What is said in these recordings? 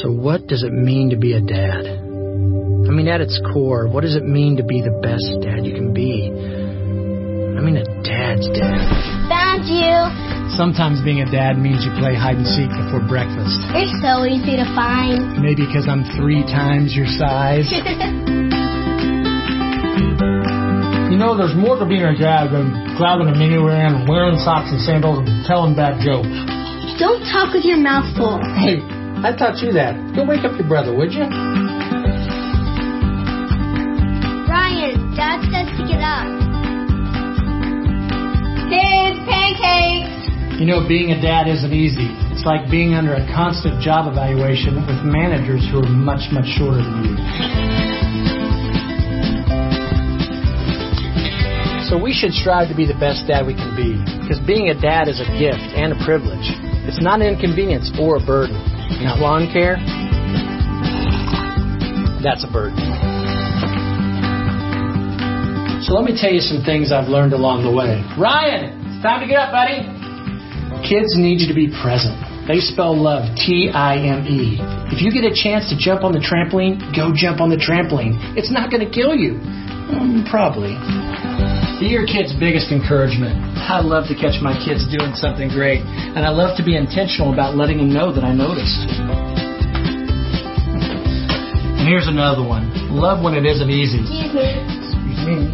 So, what does it mean to be a dad? I mean, at its core, what does it mean to be the best dad you can be? I mean, a dad's dad. Found you. Sometimes being a dad means you play hide and seek before breakfast. You're so easy to find. Maybe because I'm three times your size. You know, there's more to being a dad than driving a minivan, wearing socks and sandals, and telling bad jokes. Don't talk with your mouth full. Hey, I taught you that. Go wake up your brother, would you? Ryan, Dad says to get up. Kids, pancakes. You know, being a dad isn't easy. It's like being under a constant job evaluation with managers who are much, much shorter than you. So we should strive to be the best dad we can be, because being a dad is a gift and a privilege. It's not an inconvenience or a burden. Now, lawn care, that's a burden. So let me tell you some things I've learned along the way. Ryan, it's time to get up, buddy. Kids need you to be present. They spell love T I M E. If you get a chance to jump on the trampoline, go jump on the trampoline. It's not going to kill you. Mm, probably. Be your kid's biggest encouragement. I love to catch my kids doing something great, and I love to be intentional about letting them know that I noticed. And here's another one love when it isn't easy. Excuse me.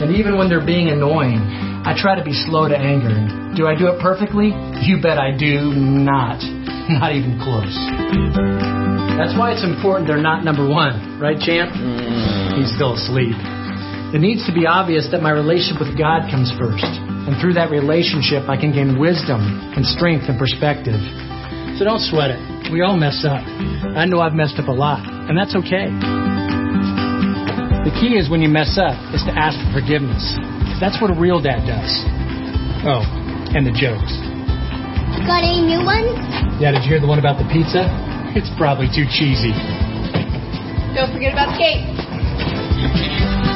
And even when they're being annoying, I try to be slow to anger. Do I do it perfectly? You bet I do not. Not even close. That's why it's important they're not number one, right, Champ? Mm. He's still asleep. It needs to be obvious that my relationship with God comes first. And through that relationship, I can gain wisdom and strength and perspective. So don't sweat it. We all mess up. I know I've messed up a lot, and that's okay. The key is when you mess up is to ask for forgiveness. That's what a real dad does. Oh, and the jokes. Got any new ones? Yeah, did you hear the one about the pizza? It's probably too cheesy. Don't forget about the cake.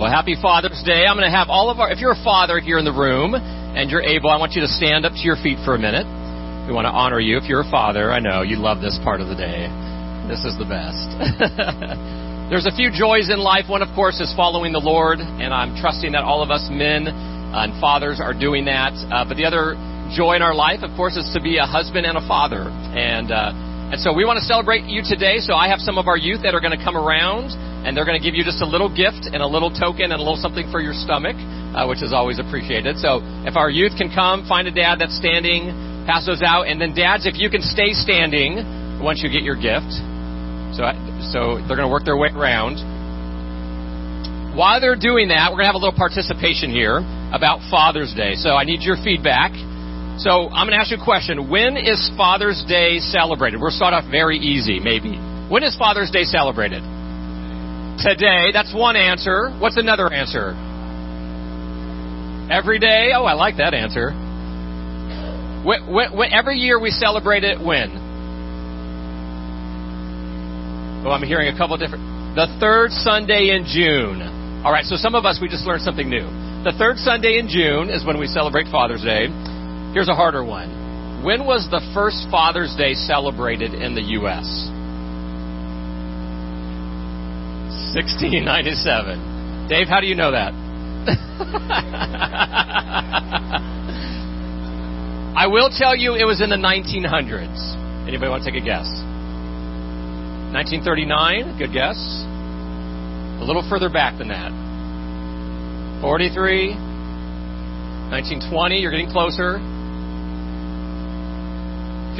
Well, happy Father's Day. I'm going to have all of our, if you're a father here in the room and you're able, I want you to stand up to your feet for a minute. We want to honor you. If you're a father, I know you love this part of the day. This is the best. There's a few joys in life. One, of course, is following the Lord, and I'm trusting that all of us men and fathers are doing that. Uh, but the other joy in our life, of course, is to be a husband and a father. And uh, and so we want to celebrate you today. So I have some of our youth that are going to come around, and they're going to give you just a little gift and a little token and a little something for your stomach, uh, which is always appreciated. So if our youth can come, find a dad that's standing, pass those out, and then dads, if you can stay standing once you get your gift. So so they're going to work their way around. While they're doing that, we're going to have a little participation here about Father's Day. So I need your feedback. So I'm going to ask you a question. When is Father's Day celebrated? We'll start off very easy, maybe. When is Father's Day celebrated? Today. That's one answer. What's another answer? Every day? Oh, I like that answer. When, when, when, every year we celebrate it when? Oh, I'm hearing a couple different. The third Sunday in June. All right, so some of us, we just learned something new. The third Sunday in June is when we celebrate Father's Day. Here's a harder one. When was the first Father's Day celebrated in the U.S.? 1697. Dave, how do you know that? I will tell you it was in the 1900s. Anybody want to take a guess? 1939, good guess. A little further back than that. 43, 1920, you're getting closer.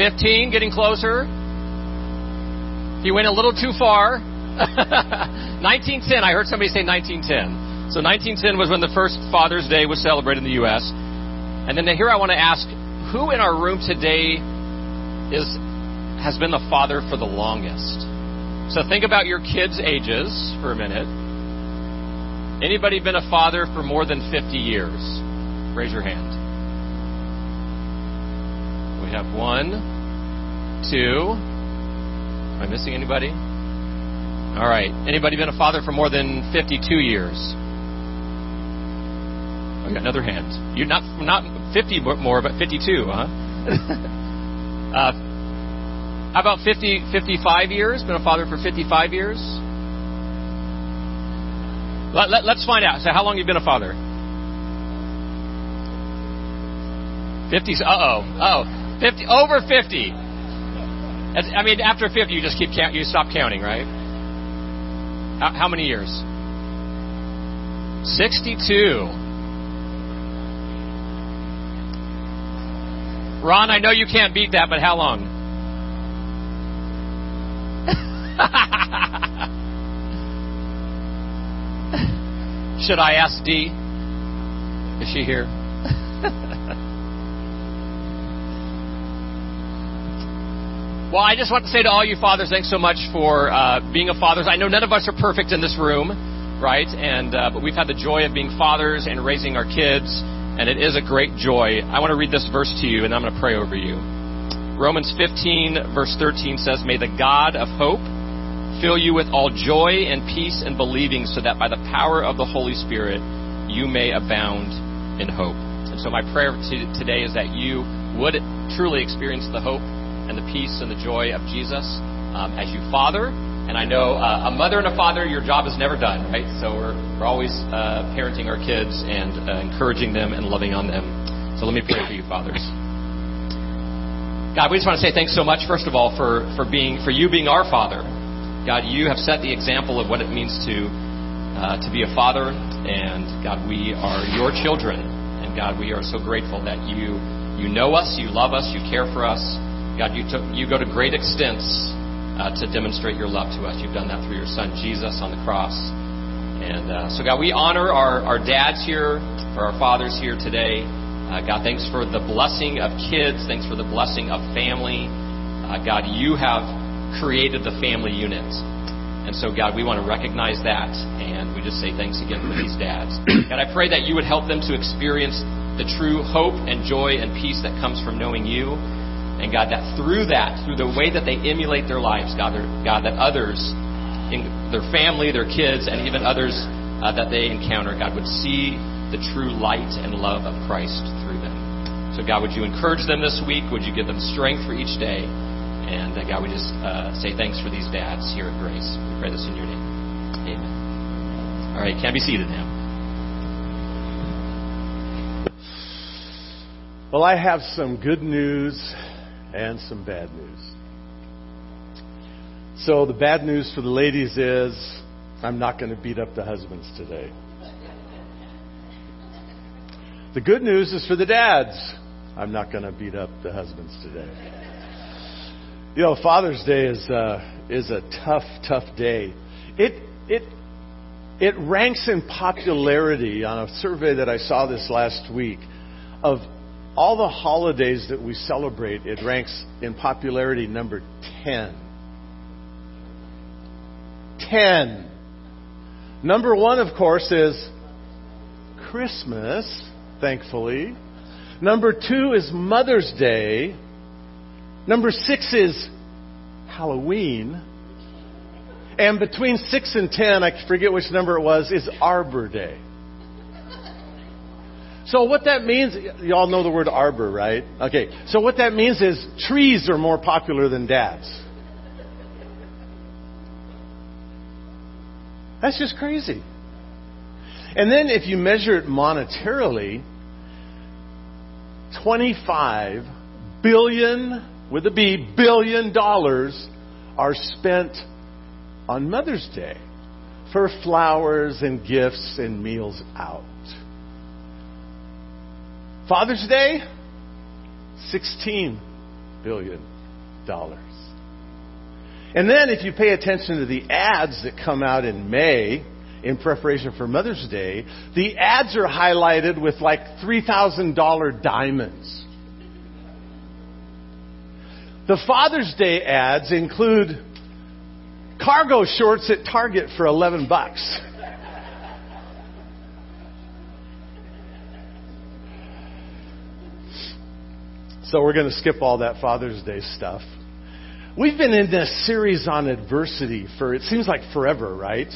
15, getting closer. He went a little too far. 1910, I heard somebody say 1910. So 1910 was when the first Father's Day was celebrated in the U.S. And then here I want to ask, who in our room today is has been the father for the longest? So think about your kids' ages for a minute. Anybody been a father for more than 50 years? Raise your hand. We have one, two. Am I missing anybody? All right. Anybody been a father for more than 52 years? we got another hand. You're not not 50 more, but 52, huh? uh, how about 50, 55 years? Been a father for 55 years? Let, let, let's find out. So, how long have you been a father? 50. Uh oh. Oh. 50. Over 50. I mean, after 50, you just keep count. You stop counting, right? How, how many years? 62. Ron, I know you can't beat that, but how long? Should I ask Dee? Is she here? Well, I just want to say to all you fathers, thanks so much for uh, being a father. I know none of us are perfect in this room, right? And uh, but we've had the joy of being fathers and raising our kids, and it is a great joy. I want to read this verse to you, and I'm going to pray over you. Romans 15, verse 13 says, May the God of hope fill you with all joy and peace and believing, so that by the power of the Holy Spirit you may abound in hope. And so my prayer today is that you would truly experience the hope and the peace and the joy of Jesus um, as you father. And I know uh, a mother and a father, your job is never done, right? So we're, we're always uh, parenting our kids and uh, encouraging them and loving on them. So let me pray for you, fathers. God, we just want to say thanks so much, first of all, for, for being for you being our father. God, you have set the example of what it means to uh, to be a father, and God, we are your children, and God, we are so grateful that you you know us, you love us, you care for us. God, you took you go to great extents uh, to demonstrate your love to us. You've done that through your Son Jesus on the cross, and uh, so God, we honor our our dads here, for our fathers here today. Uh, God, thanks for the blessing of kids. Thanks for the blessing of family. Uh, God, you have created the family unit. And so, God, we want to recognize that, and we just say thanks again for these dads. God, I pray that you would help them to experience the true hope and joy and peace that comes from knowing you. And God, that through that, through the way that they emulate their lives, God, God that others, their family, their kids, and even others uh, that they encounter, God, would see the true light and love of Christ through them. So, God, would you encourage them this week? Would you give them strength for each day? And uh, God, we just uh, say thanks for these dads here at Grace. We pray this in your name. Amen. All right, can be seated now. Well, I have some good news and some bad news. So, the bad news for the ladies is I'm not going to beat up the husbands today. The good news is for the dads. I'm not going to beat up the husbands today. You know, Father's Day is uh, is a tough, tough day. It it it ranks in popularity on a survey that I saw this last week of all the holidays that we celebrate. It ranks in popularity number ten. Ten. Number one, of course, is Christmas. Thankfully. Number two is Mother's Day. Number six is Halloween. And between six and ten, I forget which number it was, is Arbor Day. So what that means, you all know the word arbor, right? Okay. So what that means is trees are more popular than dads. That's just crazy. And then if you measure it monetarily, 25 billion with a B, billion dollars are spent on Mother's Day for flowers and gifts and meals out. Father's Day, 16 billion dollars. And then if you pay attention to the ads that come out in May in preparation for Mother's Day, the ads are highlighted with like $3,000 diamonds. The Father's Day ads include cargo shorts at Target for 11 bucks. So we're going to skip all that Father's Day stuff. We've been in this series on adversity for, it seems like forever, right?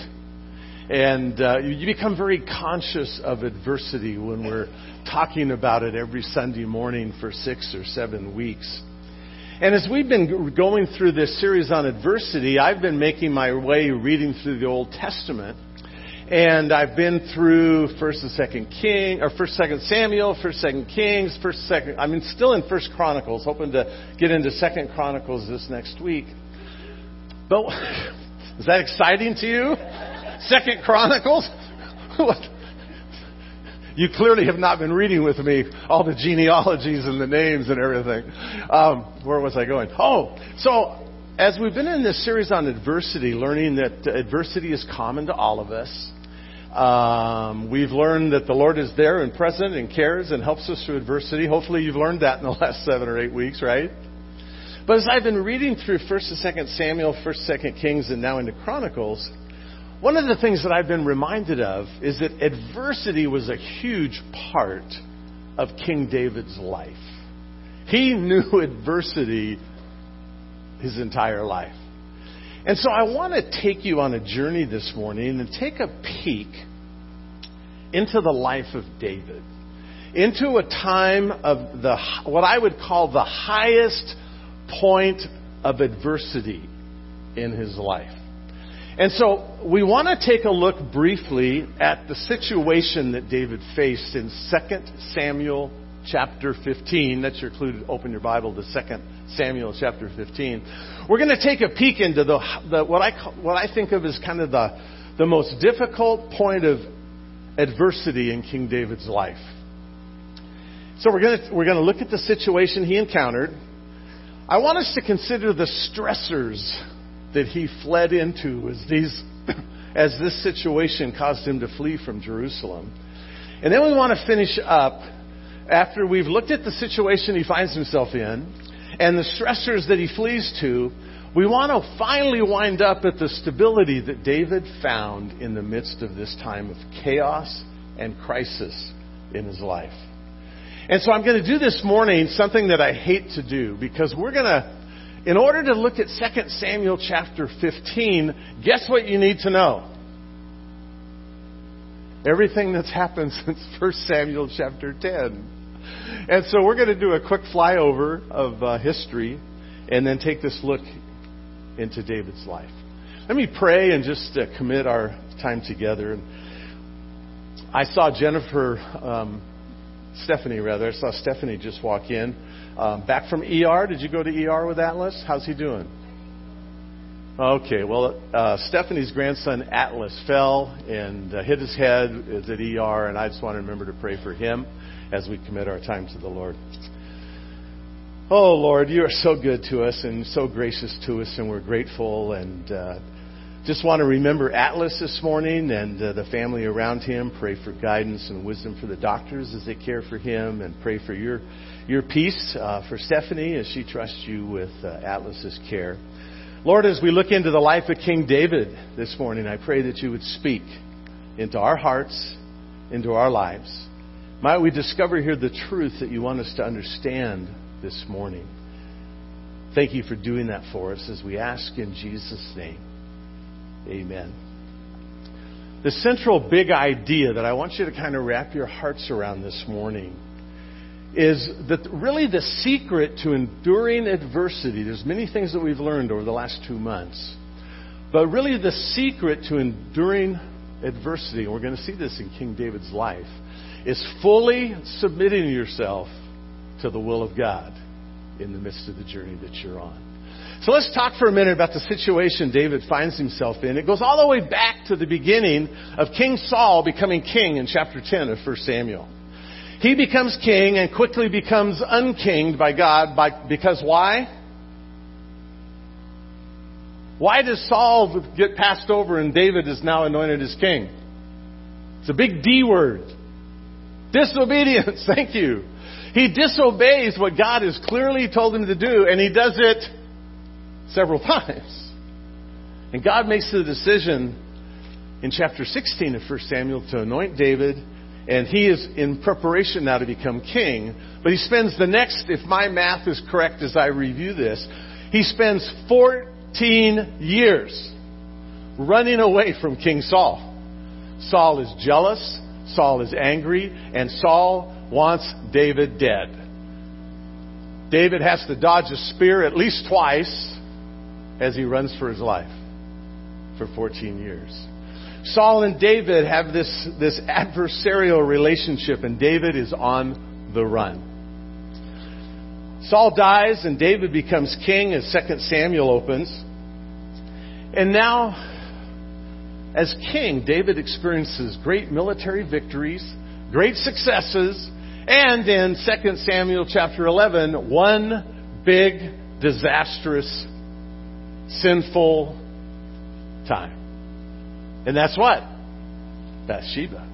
And uh, you become very conscious of adversity when we're talking about it every Sunday morning for six or seven weeks. And as we've been going through this series on adversity, I've been making my way reading through the Old Testament. And I've been through First and Second King, or First, Second Samuel, First, Second Kings, First, Second. I'm still in First Chronicles. Hoping to get into Second Chronicles this next week. But is that exciting to you? Second Chronicles? you clearly have not been reading with me all the genealogies and the names and everything. Um, where was I going? Oh, so as we've been in this series on adversity, learning that adversity is common to all of us. Um, we've learned that the Lord is there and present and cares and helps us through adversity. Hopefully, you've learned that in the last seven or eight weeks, right? But as I've been reading through First and Second Samuel, First, Second Kings, and now into Chronicles, one of the things that I've been reminded of is that adversity was a huge part of King David's life. He knew adversity his entire life. And so I want to take you on a journey this morning and take a peek into the life of David, into a time of the what I would call the highest point of adversity in his life. And so we want to take a look briefly at the situation that David faced in 2 Samuel chapter 15. That's your clue open your Bible to 2 Samuel chapter 15. We're going to take a peek into the, the what, I, what I think of as kind of the, the most difficult point of adversity in King David's life. So we're going to, we're going to look at the situation he encountered. I want us to consider the stressors that he fled into as these as this situation caused him to flee from Jerusalem. And then we want to finish up after we've looked at the situation he finds himself in and the stressors that he flees to. We want to finally wind up at the stability that David found in the midst of this time of chaos and crisis in his life. And so I'm going to do this morning something that I hate to do because we're going to in order to look at 2 Samuel chapter 15, guess what you need to know? Everything that's happened since 1 Samuel chapter 10. And so we're going to do a quick flyover of uh, history and then take this look into David's life. Let me pray and just uh, commit our time together. And I saw Jennifer, um, Stephanie rather, I saw Stephanie just walk in. Um, back from ER. Did you go to ER with Atlas? How's he doing? Okay, well, uh, Stephanie's grandson Atlas fell and uh, hit his head, is at ER, and I just want to remember to pray for him as we commit our time to the Lord. Oh, Lord, you are so good to us and so gracious to us, and we're grateful. And uh, just want to remember Atlas this morning and uh, the family around him. Pray for guidance and wisdom for the doctors as they care for him, and pray for your your peace uh, for Stephanie as she trusts you with uh, Atlas's care. Lord, as we look into the life of King David this morning, I pray that you would speak into our hearts, into our lives. Might we discover here the truth that you want us to understand this morning. Thank you for doing that for us as we ask in Jesus' name. Amen. The central big idea that I want you to kind of wrap your hearts around this morning is that really the secret to enduring adversity, there's many things that we've learned over the last two months, but really the secret to enduring adversity, and we're going to see this in King David's life, is fully submitting yourself to the will of God in the midst of the journey that you're on. So let's talk for a minute about the situation David finds himself in. It goes all the way back to the beginning of King Saul becoming king in chapter 10 of 1 Samuel. He becomes king and quickly becomes unkinged by God by, because why? Why does Saul get passed over and David is now anointed as king? It's a big D word. Disobedience. Thank you. He disobeys what God has clearly told him to do, and he does it several times. And God makes the decision in chapter 16 of 1 Samuel to anoint David and he is in preparation now to become king. But he spends the next, if my math is correct as I review this, he spends 14 years running away from King Saul. Saul is jealous, Saul is angry, and Saul wants David dead. David has to dodge a spear at least twice as he runs for his life for 14 years. Saul and David have this, this adversarial relationship, and David is on the run. Saul dies, and David becomes king as 2 Samuel opens. And now, as king, David experiences great military victories, great successes, and in 2 Samuel chapter 11, one big, disastrous, sinful time. And that's what? Bathsheba.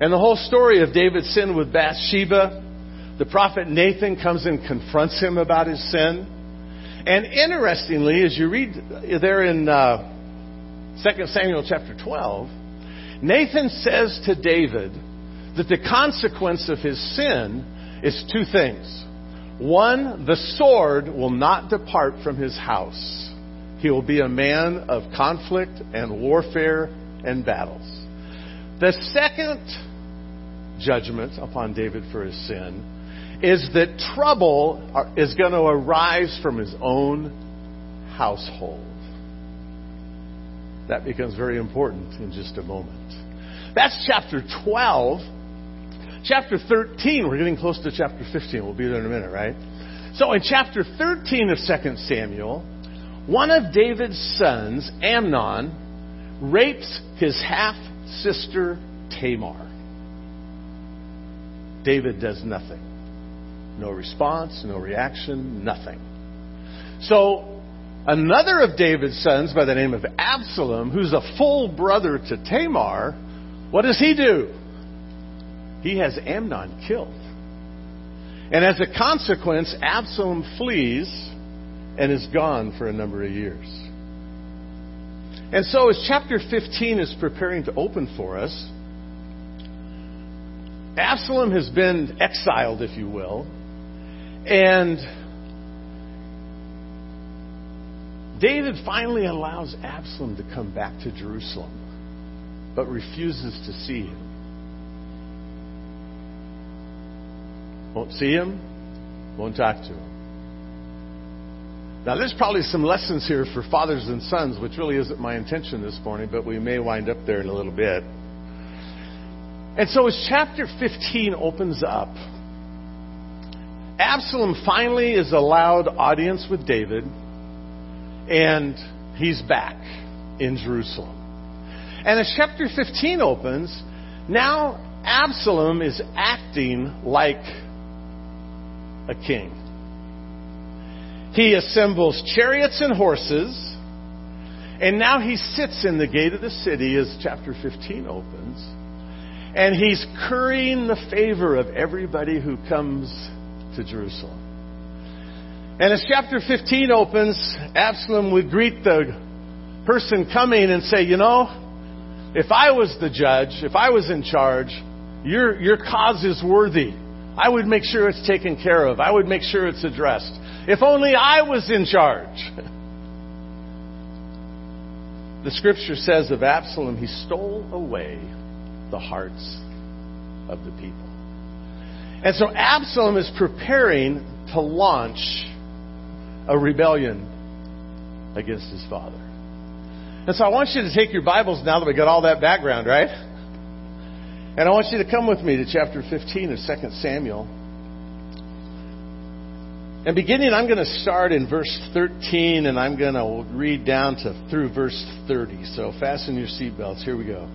And the whole story of David's sin with Bathsheba, the prophet Nathan comes and confronts him about his sin. And interestingly, as you read there in uh, 2 Samuel chapter 12, Nathan says to David that the consequence of his sin is two things. One, the sword will not depart from his house. He will be a man of conflict and warfare and battles. The second judgment upon David for his sin is that trouble is going to arise from his own household. That becomes very important in just a moment. That's chapter 12. Chapter 13, we're getting close to chapter 15. We'll be there in a minute, right? So in chapter 13 of 2 Samuel, one of David's sons, Amnon, rapes his half sister Tamar. David does nothing. No response, no reaction, nothing. So, another of David's sons by the name of Absalom, who's a full brother to Tamar, what does he do? He has Amnon killed. And as a consequence, Absalom flees and is gone for a number of years. And so, as chapter 15 is preparing to open for us, Absalom has been exiled, if you will, and David finally allows Absalom to come back to Jerusalem, but refuses to see him. Won't see him, won't talk to him. Now, there's probably some lessons here for fathers and sons, which really isn't my intention this morning, but we may wind up there in a little bit. And so, as chapter 15 opens up, Absalom finally is allowed audience with David, and he's back in Jerusalem. And as chapter 15 opens, now Absalom is acting like a king. He assembles chariots and horses, and now he sits in the gate of the city as chapter 15 opens, and he's currying the favor of everybody who comes to Jerusalem. And as chapter 15 opens, Absalom would greet the person coming and say, You know, if I was the judge, if I was in charge, your, your cause is worthy. I would make sure it's taken care of. I would make sure it's addressed. If only I was in charge. the scripture says of Absalom, he stole away the hearts of the people. And so Absalom is preparing to launch a rebellion against his father. And so I want you to take your Bibles now that we got all that background, right? And I want you to come with me to chapter 15 of 2 Samuel. And beginning, I'm going to start in verse 13 and I'm going to read down to through verse 30. So fasten your seatbelts. Here we go.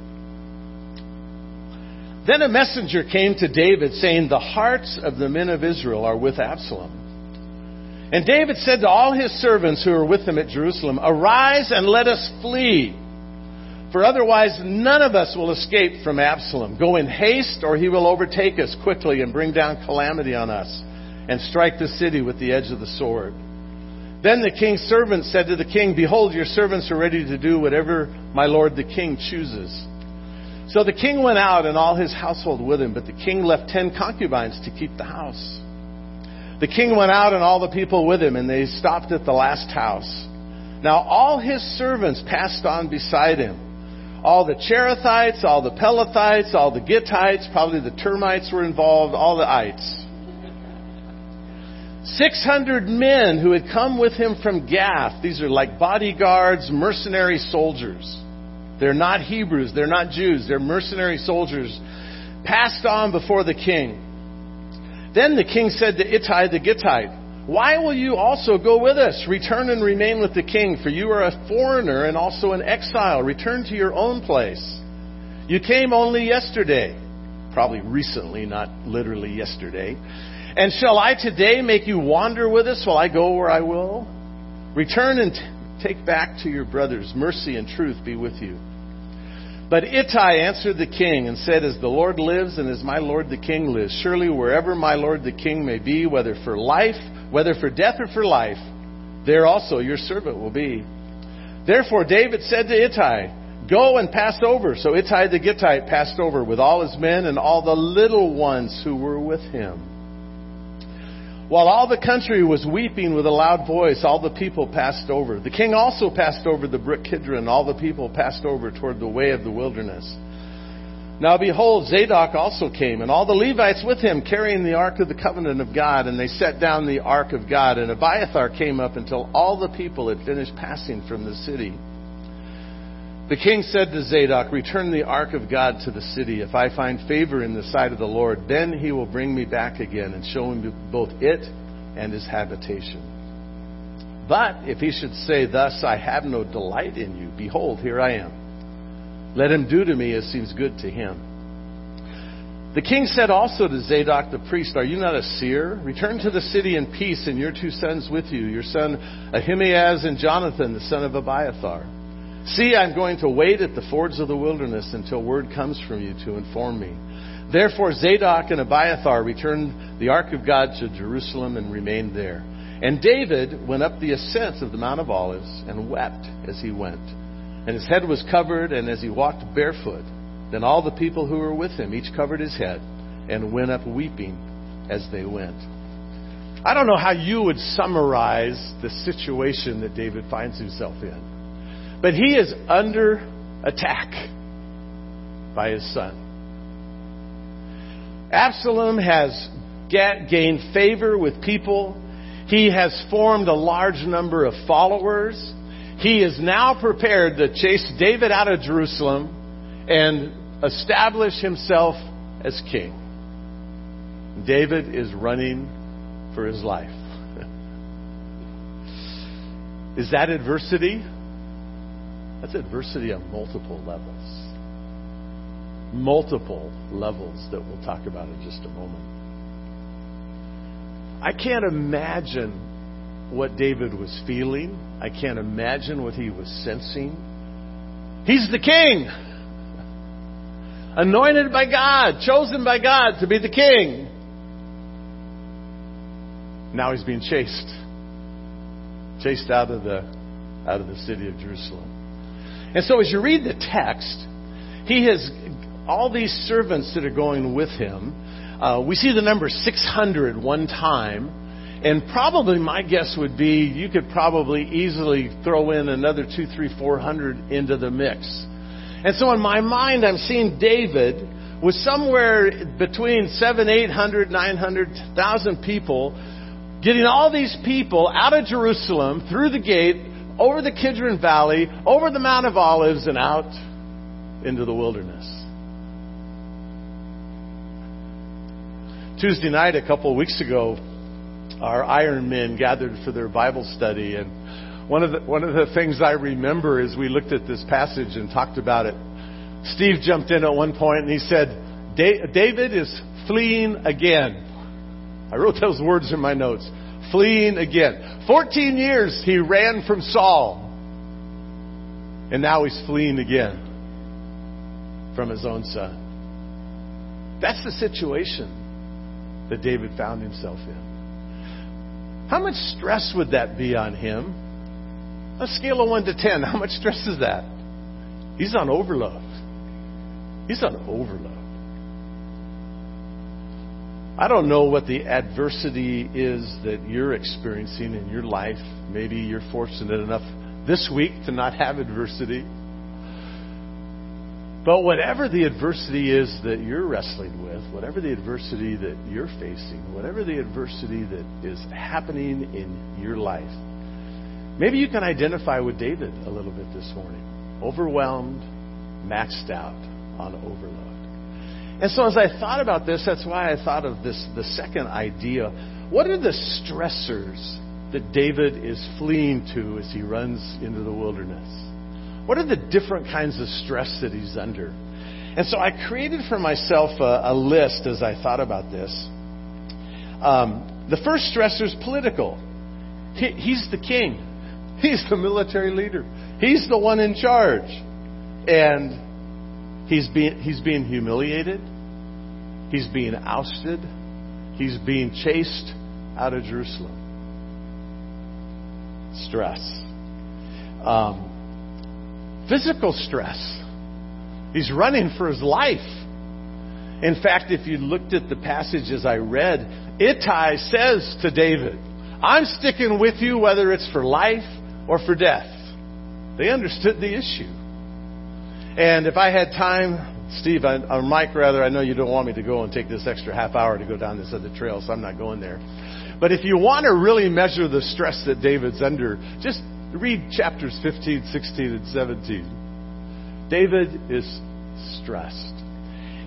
Then a messenger came to David saying, The hearts of the men of Israel are with Absalom. And David said to all his servants who were with him at Jerusalem, Arise and let us flee. For otherwise none of us will escape from Absalom. Go in haste, or he will overtake us quickly and bring down calamity on us, and strike the city with the edge of the sword. Then the king's servants said to the king, Behold, your servants are ready to do whatever my lord the king chooses. So the king went out and all his household with him, but the king left ten concubines to keep the house. The king went out and all the people with him, and they stopped at the last house. Now all his servants passed on beside him all the Cherethites, all the Pelethites, all the Gittites, probably the termites were involved, all the ites. 600 men who had come with him from Gath. These are like bodyguards, mercenary soldiers. They're not Hebrews, they're not Jews, they're mercenary soldiers passed on before the king. Then the king said to Ittai the Gittite, Why will you also go with us? Return and remain with the king, for you are a foreigner and also an exile. Return to your own place. You came only yesterday. Probably recently, not literally yesterday. And shall I today make you wander with us while I go where I will? Return and t- take back to your brothers. Mercy and truth be with you. But Ittai answered the king and said, As the Lord lives and as my lord the king lives, surely wherever my lord the king may be, whether for life, whether for death or for life, there also your servant will be. Therefore David said to Ittai, Go and pass over. So Ittai the Gittite passed over with all his men and all the little ones who were with him. While all the country was weeping with a loud voice, all the people passed over. The king also passed over the brook Kidron. All the people passed over toward the way of the wilderness. Now behold, Zadok also came, and all the Levites with him, carrying the ark of the covenant of God, and they set down the ark of God. And Abiathar came up until all the people had finished passing from the city. The king said to Zadok, Return the ark of God to the city. If I find favor in the sight of the Lord, then he will bring me back again and show him both it and his habitation. But if he should say, Thus I have no delight in you, behold, here I am. Let him do to me as seems good to him. The king said also to Zadok the priest, Are you not a seer? Return to the city in peace, and your two sons with you, your son Ahimaaz and Jonathan, the son of Abiathar. See, I'm going to wait at the fords of the wilderness until word comes from you to inform me. Therefore, Zadok and Abiathar returned the ark of God to Jerusalem and remained there. And David went up the ascent of the Mount of Olives and wept as he went. And his head was covered, and as he walked barefoot, then all the people who were with him each covered his head and went up weeping as they went. I don't know how you would summarize the situation that David finds himself in. But he is under attack by his son. Absalom has gained favor with people. He has formed a large number of followers. He is now prepared to chase David out of Jerusalem and establish himself as king. David is running for his life. is that adversity? That's adversity on multiple levels. Multiple levels that we'll talk about in just a moment. I can't imagine what David was feeling. I can't imagine what he was sensing. He's the king. Anointed by God, chosen by God to be the king. Now he's being chased. Chased out of the out of the city of Jerusalem. And so as you read the text, he has all these servants that are going with him. Uh, we see the number 600 one time. And probably my guess would be you could probably easily throw in another two, three, four hundred into the mix. And so in my mind, I'm seeing David with somewhere between seven, eight hundred, nine hundred thousand people, getting all these people out of Jerusalem through the gate over the Kidron Valley, over the Mount of Olives, and out into the wilderness. Tuesday night, a couple of weeks ago, our Iron Men gathered for their Bible study, and one of the one of the things I remember is we looked at this passage and talked about it. Steve jumped in at one point and he said, "David is fleeing again." I wrote those words in my notes fleeing again. 14 years he ran from Saul. And now he's fleeing again from his own son. That's the situation that David found himself in. How much stress would that be on him? A scale of 1 to 10, how much stress is that? He's on overload. He's on overload. I don't know what the adversity is that you're experiencing in your life. Maybe you're fortunate enough this week to not have adversity. But whatever the adversity is that you're wrestling with, whatever the adversity that you're facing, whatever the adversity that is happening in your life, maybe you can identify with David a little bit this morning. Overwhelmed, maxed out on overload. And so as I thought about this, that's why I thought of this the second idea. What are the stressors that David is fleeing to as he runs into the wilderness? What are the different kinds of stress that he's under? And so I created for myself a, a list as I thought about this. Um, the first stressor is political. He, he's the king. He's the military leader. He's the one in charge. And he's being, he's being humiliated. He's being ousted. He's being chased out of Jerusalem. Stress. Um, physical stress. He's running for his life. In fact, if you looked at the passages I read, Ittai says to David, I'm sticking with you whether it's for life or for death. They understood the issue. And if I had time, Steve, I, or Mike rather, I know you don't want me to go and take this extra half hour to go down this other trail, so I'm not going there. But if you want to really measure the stress that David's under, just read chapters 15, 16, and 17. David is stressed.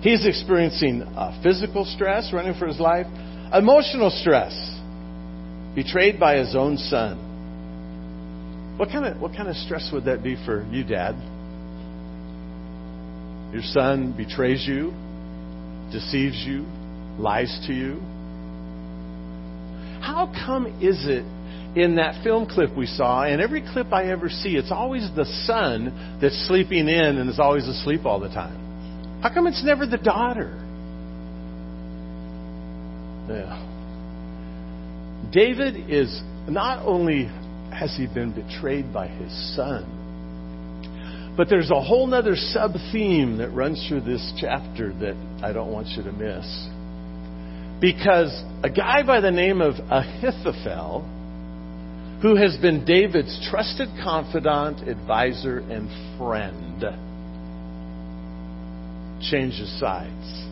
He's experiencing physical stress, running for his life, emotional stress, betrayed by his own son. What kind of what kind of stress would that be for you, Dad? Your son betrays you, deceives you, lies to you. How come is it in that film clip we saw, and every clip I ever see, it's always the son that's sleeping in and is always asleep all the time? How come it's never the daughter? Yeah. David is not only has he been betrayed by his son, but there's a whole other sub theme that runs through this chapter that I don't want you to miss. Because a guy by the name of Ahithophel, who has been David's trusted confidant, advisor, and friend, changes sides.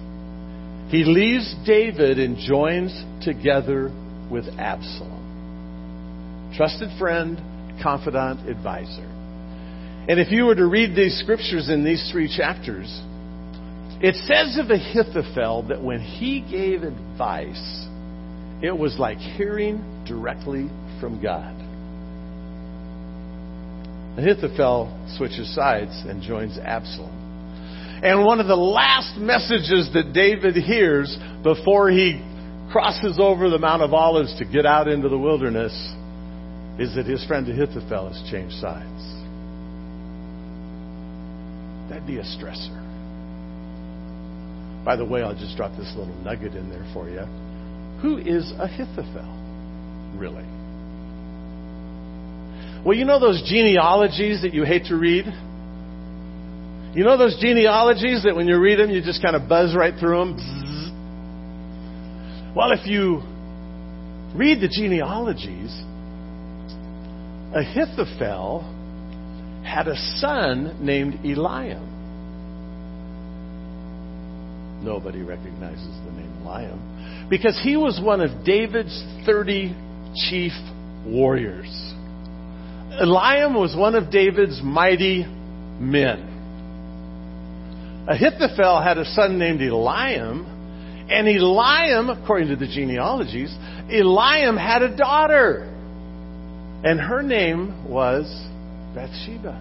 He leaves David and joins together with Absalom. Trusted friend, confidant, advisor. And if you were to read these scriptures in these three chapters, it says of Ahithophel that when he gave advice, it was like hearing directly from God. Ahithophel switches sides and joins Absalom. And one of the last messages that David hears before he crosses over the Mount of Olives to get out into the wilderness is that his friend Ahithophel has changed sides. That'd be a stressor. By the way, I'll just drop this little nugget in there for you. Who is Ahithophel, really? Well, you know those genealogies that you hate to read? You know those genealogies that when you read them, you just kind of buzz right through them? Well, if you read the genealogies, Ahithophel had a son named Eliam. Nobody recognizes the name Eliam because he was one of David's 30 chief warriors. Eliam was one of David's mighty men. Ahithophel had a son named Eliam, and Eliam, according to the genealogies, Eliam had a daughter, and her name was Bathsheba.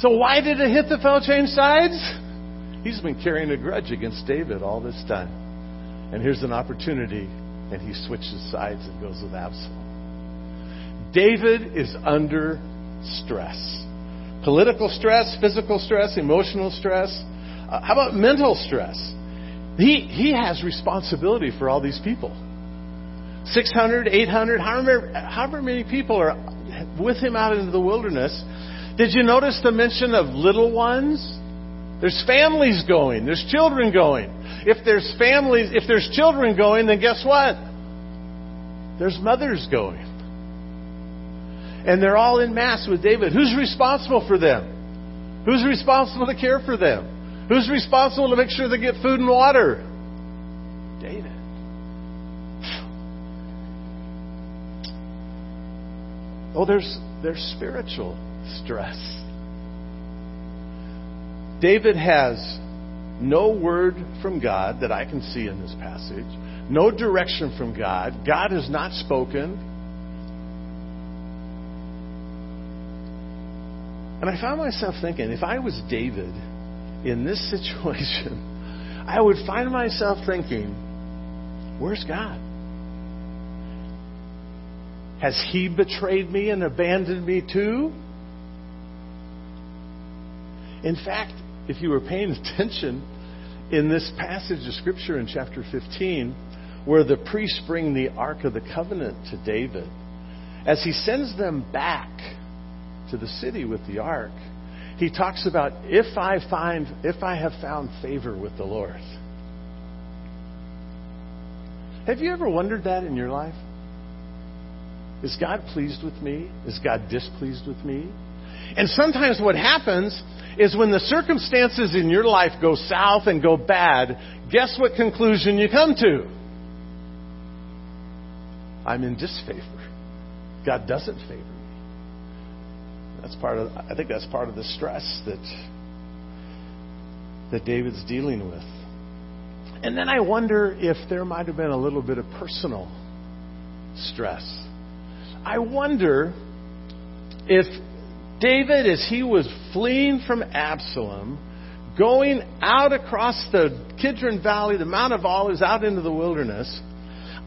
So why did Ahithophel change sides? He's been carrying a grudge against David all this time. And here's an opportunity, and he switches sides and goes with Absalom. David is under stress political stress, physical stress, emotional stress. Uh, how about mental stress? He, he has responsibility for all these people. 600, 800, however, however many people are with him out into the wilderness. Did you notice the mention of little ones? There's families going. There's children going. If there's families, if there's children going, then guess what? There's mothers going. And they're all in mass with David. Who's responsible for them? Who's responsible to care for them? Who's responsible to make sure they get food and water? David. Oh, there's, there's spiritual stress. David has no word from God that I can see in this passage, no direction from God. God has not spoken. And I found myself thinking, if I was David in this situation, I would find myself thinking, where's God? Has he betrayed me and abandoned me too? In fact, if you were paying attention in this passage of Scripture in chapter 15, where the priests bring the Ark of the Covenant to David, as he sends them back to the city with the Ark, he talks about if I find, if I have found favor with the Lord. Have you ever wondered that in your life? Is God pleased with me? Is God displeased with me? And sometimes what happens is when the circumstances in your life go south and go bad, guess what conclusion you come to? I'm in disfavor. God doesn't favor me. That's part of I think that's part of the stress that that David's dealing with. And then I wonder if there might have been a little bit of personal stress. I wonder if David, as he was fleeing from Absalom, going out across the Kidron Valley, the Mount of Olives, out into the wilderness,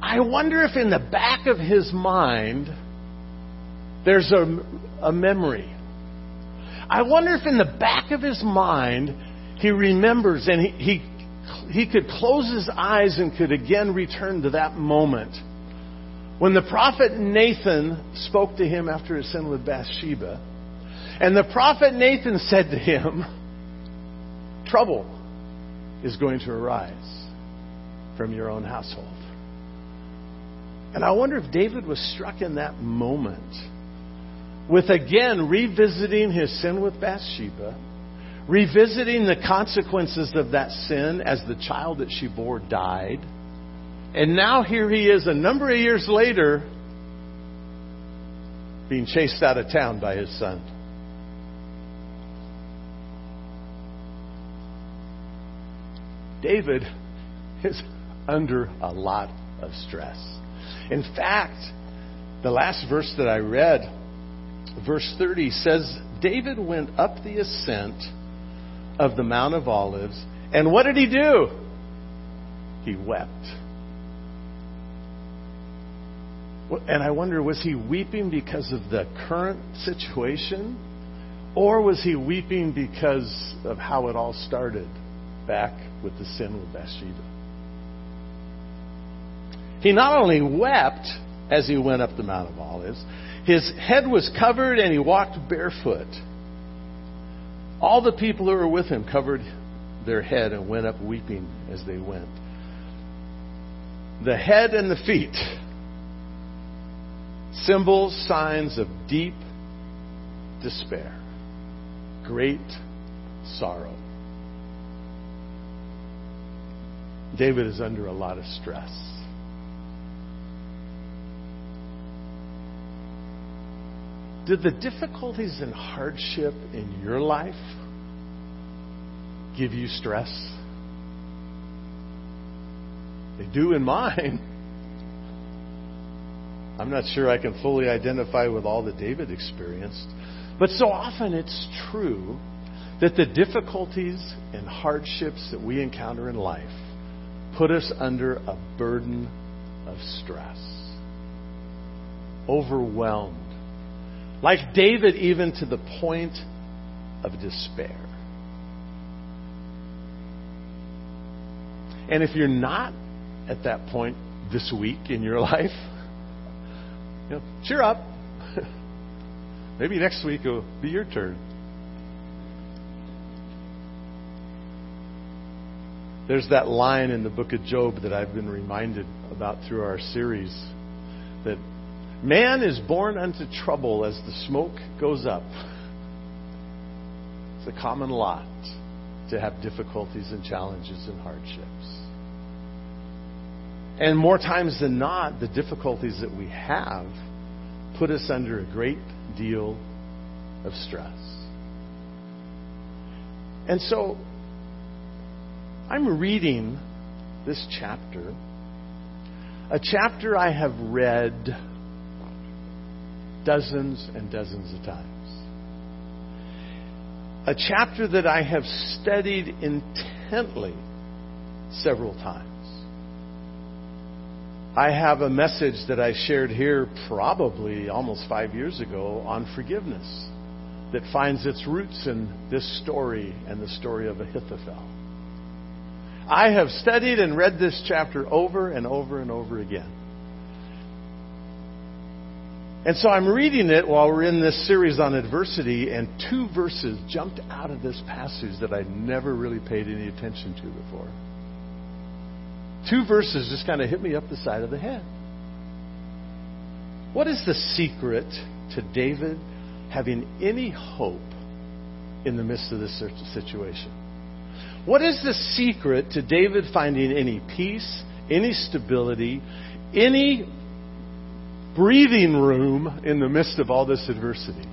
I wonder if in the back of his mind there's a, a memory. I wonder if in the back of his mind he remembers and he, he he could close his eyes and could again return to that moment when the prophet Nathan spoke to him after his sin with Bathsheba. And the prophet Nathan said to him, Trouble is going to arise from your own household. And I wonder if David was struck in that moment with again revisiting his sin with Bathsheba, revisiting the consequences of that sin as the child that she bore died. And now here he is a number of years later being chased out of town by his son. David is under a lot of stress. In fact, the last verse that I read, verse 30, says David went up the ascent of the Mount of Olives, and what did he do? He wept. And I wonder, was he weeping because of the current situation? Or was he weeping because of how it all started back with the sin with Bathsheba? He not only wept as he went up the Mount of Olives, his head was covered and he walked barefoot. All the people who were with him covered their head and went up weeping as they went. The head and the feet, symbols, signs of deep despair, great sorrow. David is under a lot of stress. Did the difficulties and hardship in your life give you stress? They do in mine. I'm not sure I can fully identify with all that David experienced. But so often it's true that the difficulties and hardships that we encounter in life put us under a burden of stress, overwhelmed like David, even to the point of despair. And if you're not at that point this week in your life, know, cheer up. Maybe next week it will be your turn. There's that line in the book of Job that I've been reminded about through our series that Man is born unto trouble as the smoke goes up. It's a common lot to have difficulties and challenges and hardships. And more times than not, the difficulties that we have put us under a great deal of stress. And so, I'm reading this chapter, a chapter I have read dozens and dozens of times. A chapter that I have studied intently several times. I have a message that I shared here probably almost five years ago on forgiveness that finds its roots in this story and the story of Ahithophel. I have studied and read this chapter over and over and over again. And so I'm reading it while we're in this series on adversity, and two verses jumped out of this passage that I never really paid any attention to before. Two verses just kind of hit me up the side of the head. What is the secret to David having any hope in the midst of this situation? What is the secret to David finding any peace, any stability, any breathing room in the midst of all this adversity?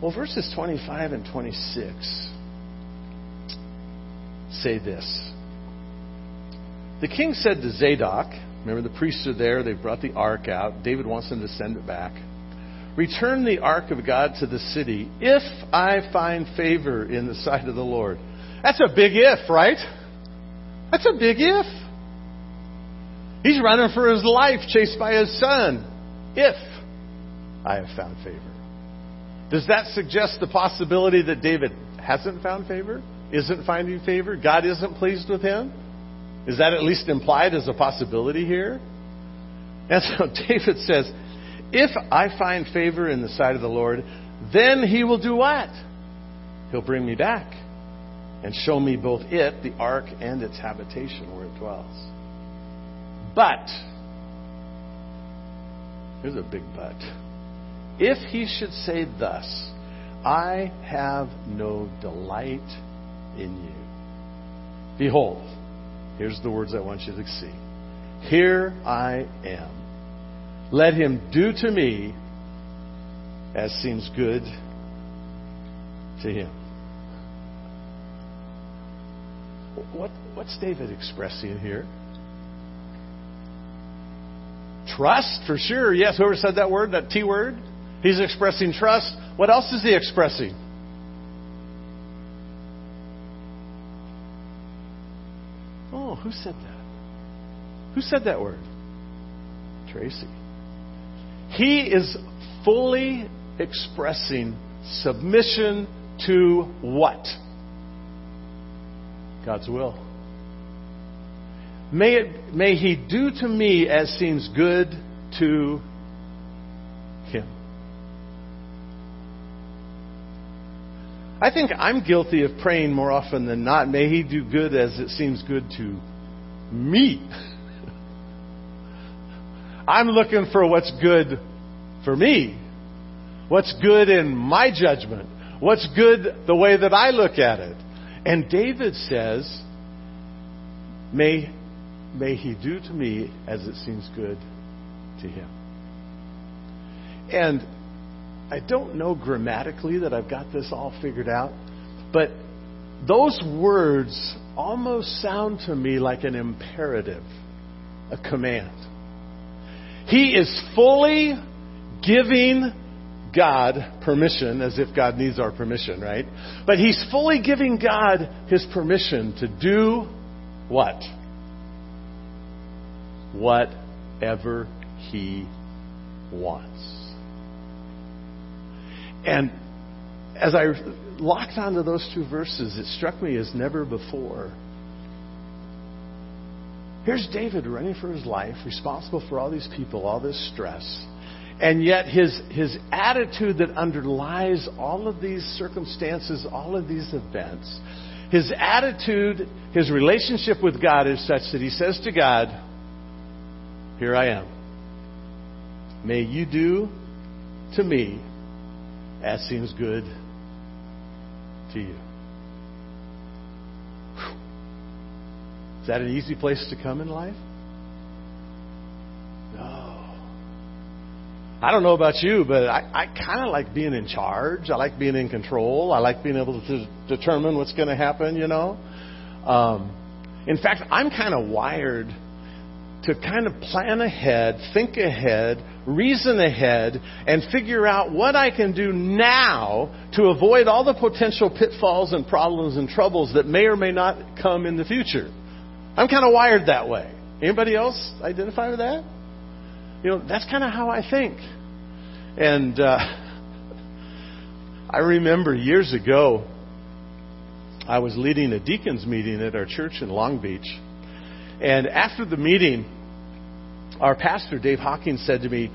Well, verses 25 and 26 say this. The king said to Zadok, remember the priests are there, they brought the ark out. David wants them to send it back. Return the ark of God to the city if I find favor in the sight of the Lord. That's a big if, right? That's a big if. He's running for his life, chased by his son. If I have found favor. Does that suggest the possibility that David hasn't found favor? Isn't finding favor? God isn't pleased with him? Is that at least implied as a possibility here? And so David says, If I find favor in the sight of the Lord, then he will do what? He'll bring me back and show me both it, the ark, and its habitation where it dwells. But, here's a big but. If he should say thus, I have no delight in you. Behold, Here's the words I want you to see. Here I am. Let him do to me as seems good to him. What, what's David expressing here? Trust, for sure. Yes, whoever said that word, that T word? He's expressing trust. What else is he expressing? Who said that? Who said that word? Tracy. He is fully expressing submission to what? God's will. May, it, may He do to me as seems good to Him. I think I'm guilty of praying more often than not. May He do good as it seems good to me. I'm looking for what's good for me. What's good in my judgment. What's good the way that I look at it. And David says, may, may he do to me as it seems good to him. And I don't know grammatically that I've got this all figured out, but those words almost sound to me like an imperative, a command. He is fully giving God permission, as if God needs our permission, right? But he's fully giving God his permission to do what? Whatever he wants. And as I locked onto those two verses, it struck me as never before. Here's David running for his life, responsible for all these people, all this stress. And yet, his, his attitude that underlies all of these circumstances, all of these events, his attitude, his relationship with God is such that he says to God, Here I am. May you do to me as seems good to you? Whew. Is that an easy place to come in life? No. I don't know about you, but I, I kind of like being in charge. I like being in control. I like being able to determine what's going to happen, you know. Um, in fact, I'm kind of wired to kind of plan ahead, think ahead, reason ahead, and figure out what I can do now to avoid all the potential pitfalls and problems and troubles that may or may not come in the future. I'm kind of wired that way. Anybody else identify with that? You know, that's kind of how I think. And uh, I remember years ago, I was leading a deacons meeting at our church in Long Beach. And after the meeting, our pastor, Dave Hawkins, said to me,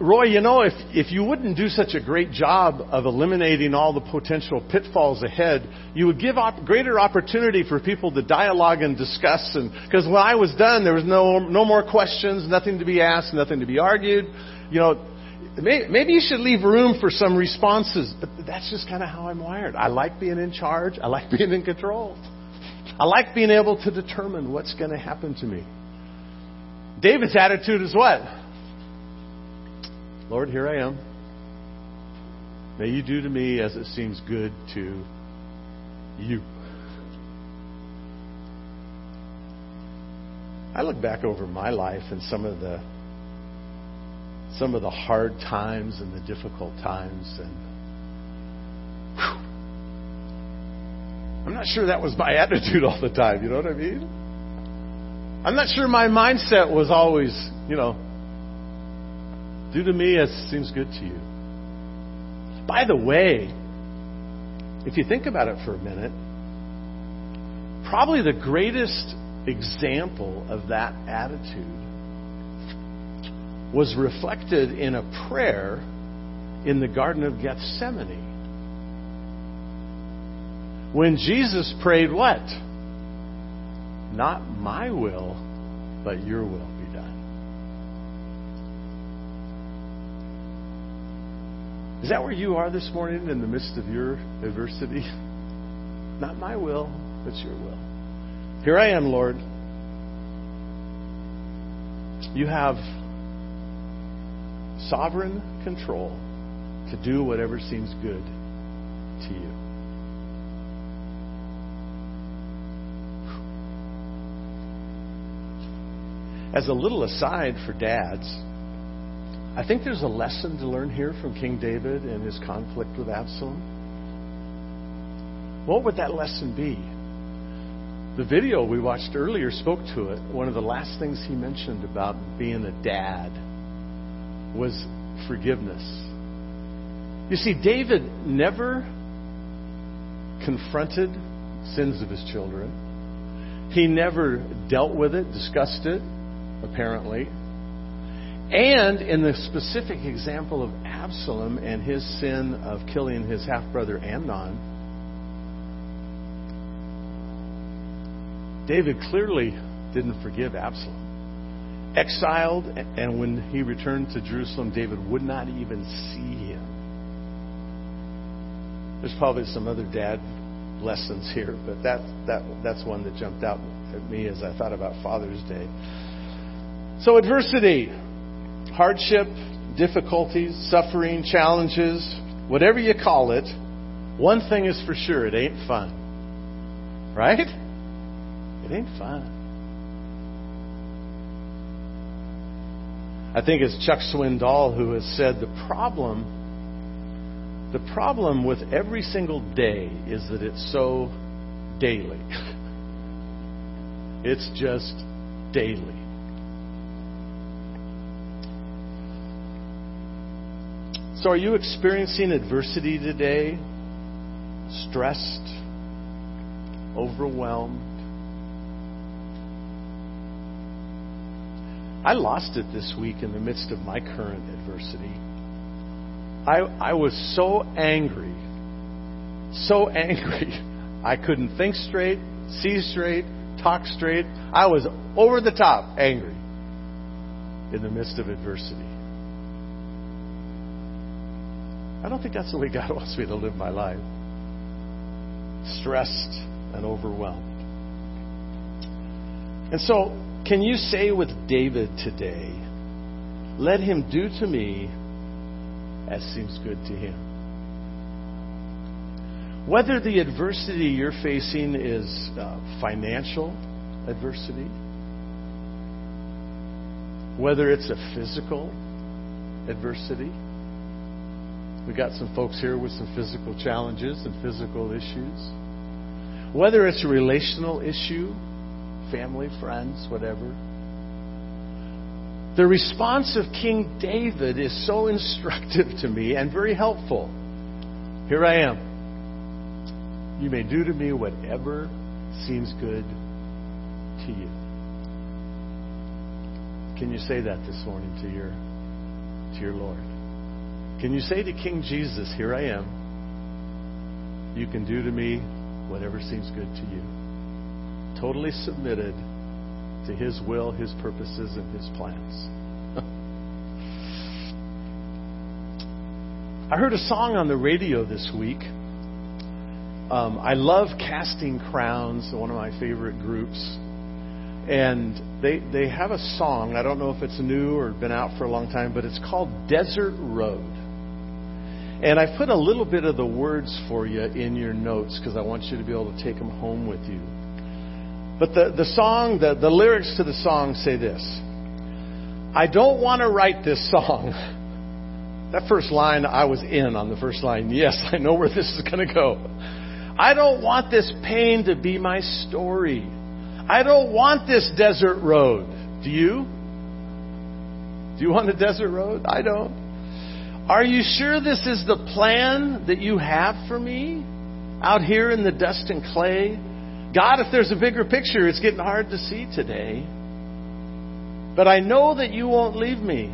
Roy, you know, if, if you wouldn't do such a great job of eliminating all the potential pitfalls ahead, you would give op- greater opportunity for people to dialogue and discuss. And because when I was done, there was no no more questions, nothing to be asked, nothing to be argued. You know, may, maybe you should leave room for some responses. But that's just kind of how I'm wired. I like being in charge. I like being in control. I like being able to determine what's going to happen to me. David's attitude is what? Lord, here I am. May you do to me as it seems good to you. I look back over my life and some of the some of the hard times and the difficult times and whew, I'm not sure that was my attitude all the time, you know what I mean? I'm not sure my mindset was always, you know, do to me as seems good to you. By the way, if you think about it for a minute, probably the greatest example of that attitude was reflected in a prayer in the Garden of Gethsemane. When Jesus prayed, what? Not my will, but your will be done. Is that where you are this morning in the midst of your adversity? Not my will, but your will. Here I am, Lord. You have sovereign control to do whatever seems good to you. As a little aside for dads, I think there's a lesson to learn here from King David and his conflict with Absalom. What would that lesson be? The video we watched earlier spoke to it. One of the last things he mentioned about being a dad was forgiveness. You see, David never confronted sins of his children. He never dealt with it, discussed it, apparently. And in the specific example of Absalom and his sin of killing his half brother Amnon, David clearly didn't forgive Absalom. Exiled, and when he returned to Jerusalem, David would not even see him. There's probably some other dad lessons here, but that, that, that's one that jumped out at me as I thought about Father's Day. So, adversity, hardship, difficulties, suffering, challenges, whatever you call it, one thing is for sure it ain't fun. Right? It ain't fun. I think it's Chuck Swindoll who has said the problem the problem with every single day is that it's so daily. it's just daily. So, are you experiencing adversity today? Stressed? Overwhelmed? I lost it this week in the midst of my current adversity. I, I was so angry, so angry, I couldn't think straight, see straight, talk straight. I was over the top angry in the midst of adversity. I don't think that's the way God wants me to live my life. stressed and overwhelmed. And so, can you say with David today, let him do to me as seems good to him? Whether the adversity you're facing is uh, financial adversity, whether it's a physical adversity, we got some folks here with some physical challenges and physical issues. Whether it's a relational issue, family, friends, whatever. The response of King David is so instructive to me and very helpful. Here I am. You may do to me whatever seems good to you. Can you say that this morning to your to your Lord? Can you say to King Jesus, "Here I am. You can do to me whatever seems good to you." Totally submitted to his will, his purposes and his plans. I heard a song on the radio this week um, I love Casting Crowns, one of my favorite groups. And they, they have a song. I don't know if it's new or been out for a long time, but it's called Desert Road. And I put a little bit of the words for you in your notes because I want you to be able to take them home with you. But the, the song, the, the lyrics to the song say this I don't want to write this song. That first line, I was in on the first line. Yes, I know where this is going to go. I don't want this pain to be my story. I don't want this desert road. Do you? Do you want a desert road? I don't. Are you sure this is the plan that you have for me out here in the dust and clay? God, if there's a bigger picture, it's getting hard to see today. But I know that you won't leave me.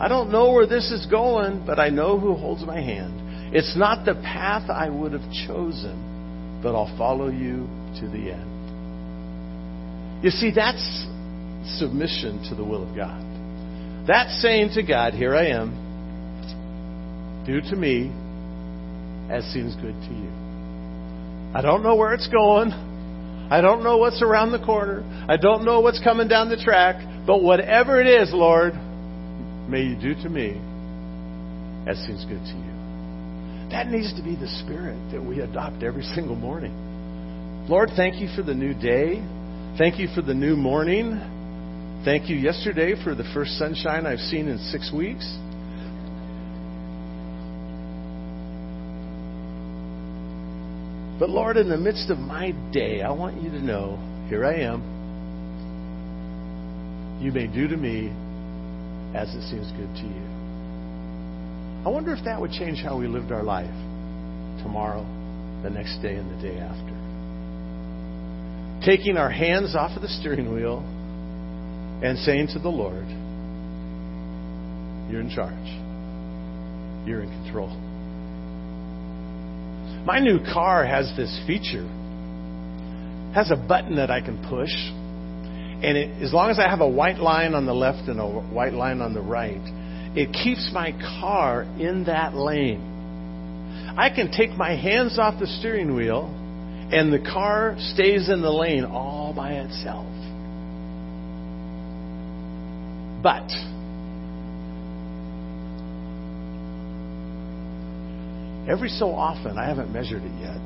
I don't know where this is going, but I know who holds my hand. It's not the path I would have chosen, but I'll follow you to the end. You see, that's submission to the will of God. That's saying to God, Here I am. Do to me as seems good to you. I don't know where it's going. I don't know what's around the corner. I don't know what's coming down the track. But whatever it is, Lord, may you do to me as seems good to you. That needs to be the spirit that we adopt every single morning. Lord, thank you for the new day. Thank you for the new morning. Thank you yesterday for the first sunshine I've seen in six weeks. But Lord, in the midst of my day, I want you to know here I am. You may do to me as it seems good to you. I wonder if that would change how we lived our life tomorrow, the next day, and the day after. Taking our hands off of the steering wheel and saying to the Lord, You're in charge. You're in control. My new car has this feature. Has a button that I can push. And it, as long as I have a white line on the left and a white line on the right, it keeps my car in that lane. I can take my hands off the steering wheel and the car stays in the lane all by itself. But every so often, I haven't measured it yet,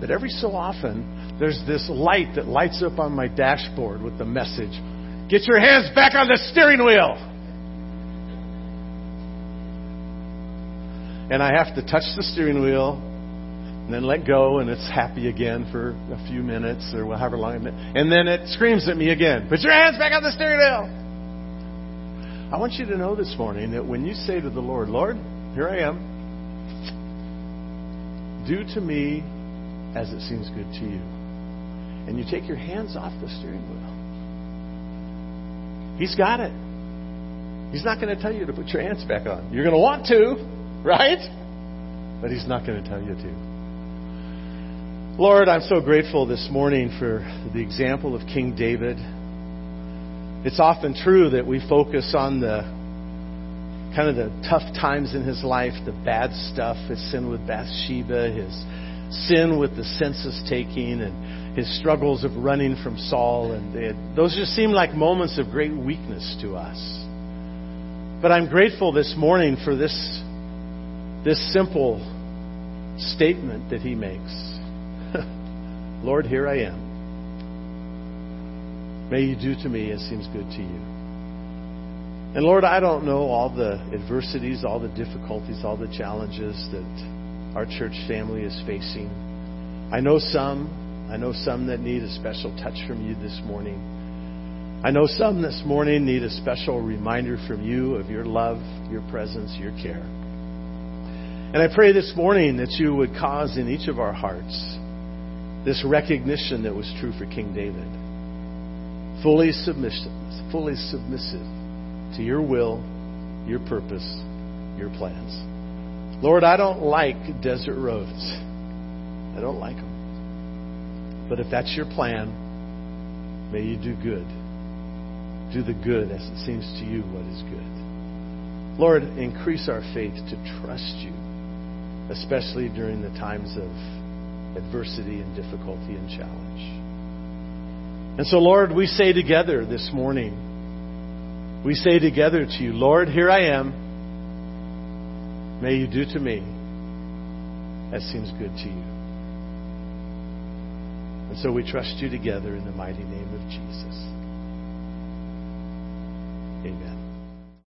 but every so often, there's this light that lights up on my dashboard with the message Get your hands back on the steering wheel! and I have to touch the steering wheel and then let go, and it's happy again for a few minutes or however long. And then it screams at me again, Put your hands back on the steering wheel. I want you to know this morning that when you say to the Lord, Lord, here I am, do to me as it seems good to you. And you take your hands off the steering wheel. He's got it. He's not going to tell you to put your hands back on. You're going to want to, Right? But he's not going to tell you to. Lord, I'm so grateful this morning for the example of King David. It's often true that we focus on the kind of the tough times in his life, the bad stuff, his sin with Bathsheba, his sin with the census taking and his struggles of running from Saul. And those just seem like moments of great weakness to us. But I'm grateful this morning for this, this simple statement that he makes Lord, here I am. May you do to me as seems good to you. And Lord, I don't know all the adversities, all the difficulties, all the challenges that our church family is facing. I know some. I know some that need a special touch from you this morning. I know some this morning need a special reminder from you of your love, your presence, your care. And I pray this morning that you would cause in each of our hearts this recognition that was true for King David. Fully submissive, fully submissive to your will, your purpose, your plans. Lord, I don't like desert roads. I don't like them. But if that's your plan, may you do good. Do the good as it seems to you what is good. Lord, increase our faith to trust you, especially during the times of adversity and difficulty and challenge. And so, Lord, we say together this morning, we say together to you, Lord, here I am. May you do to me as seems good to you. And so we trust you together in the mighty name of Jesus. Amen.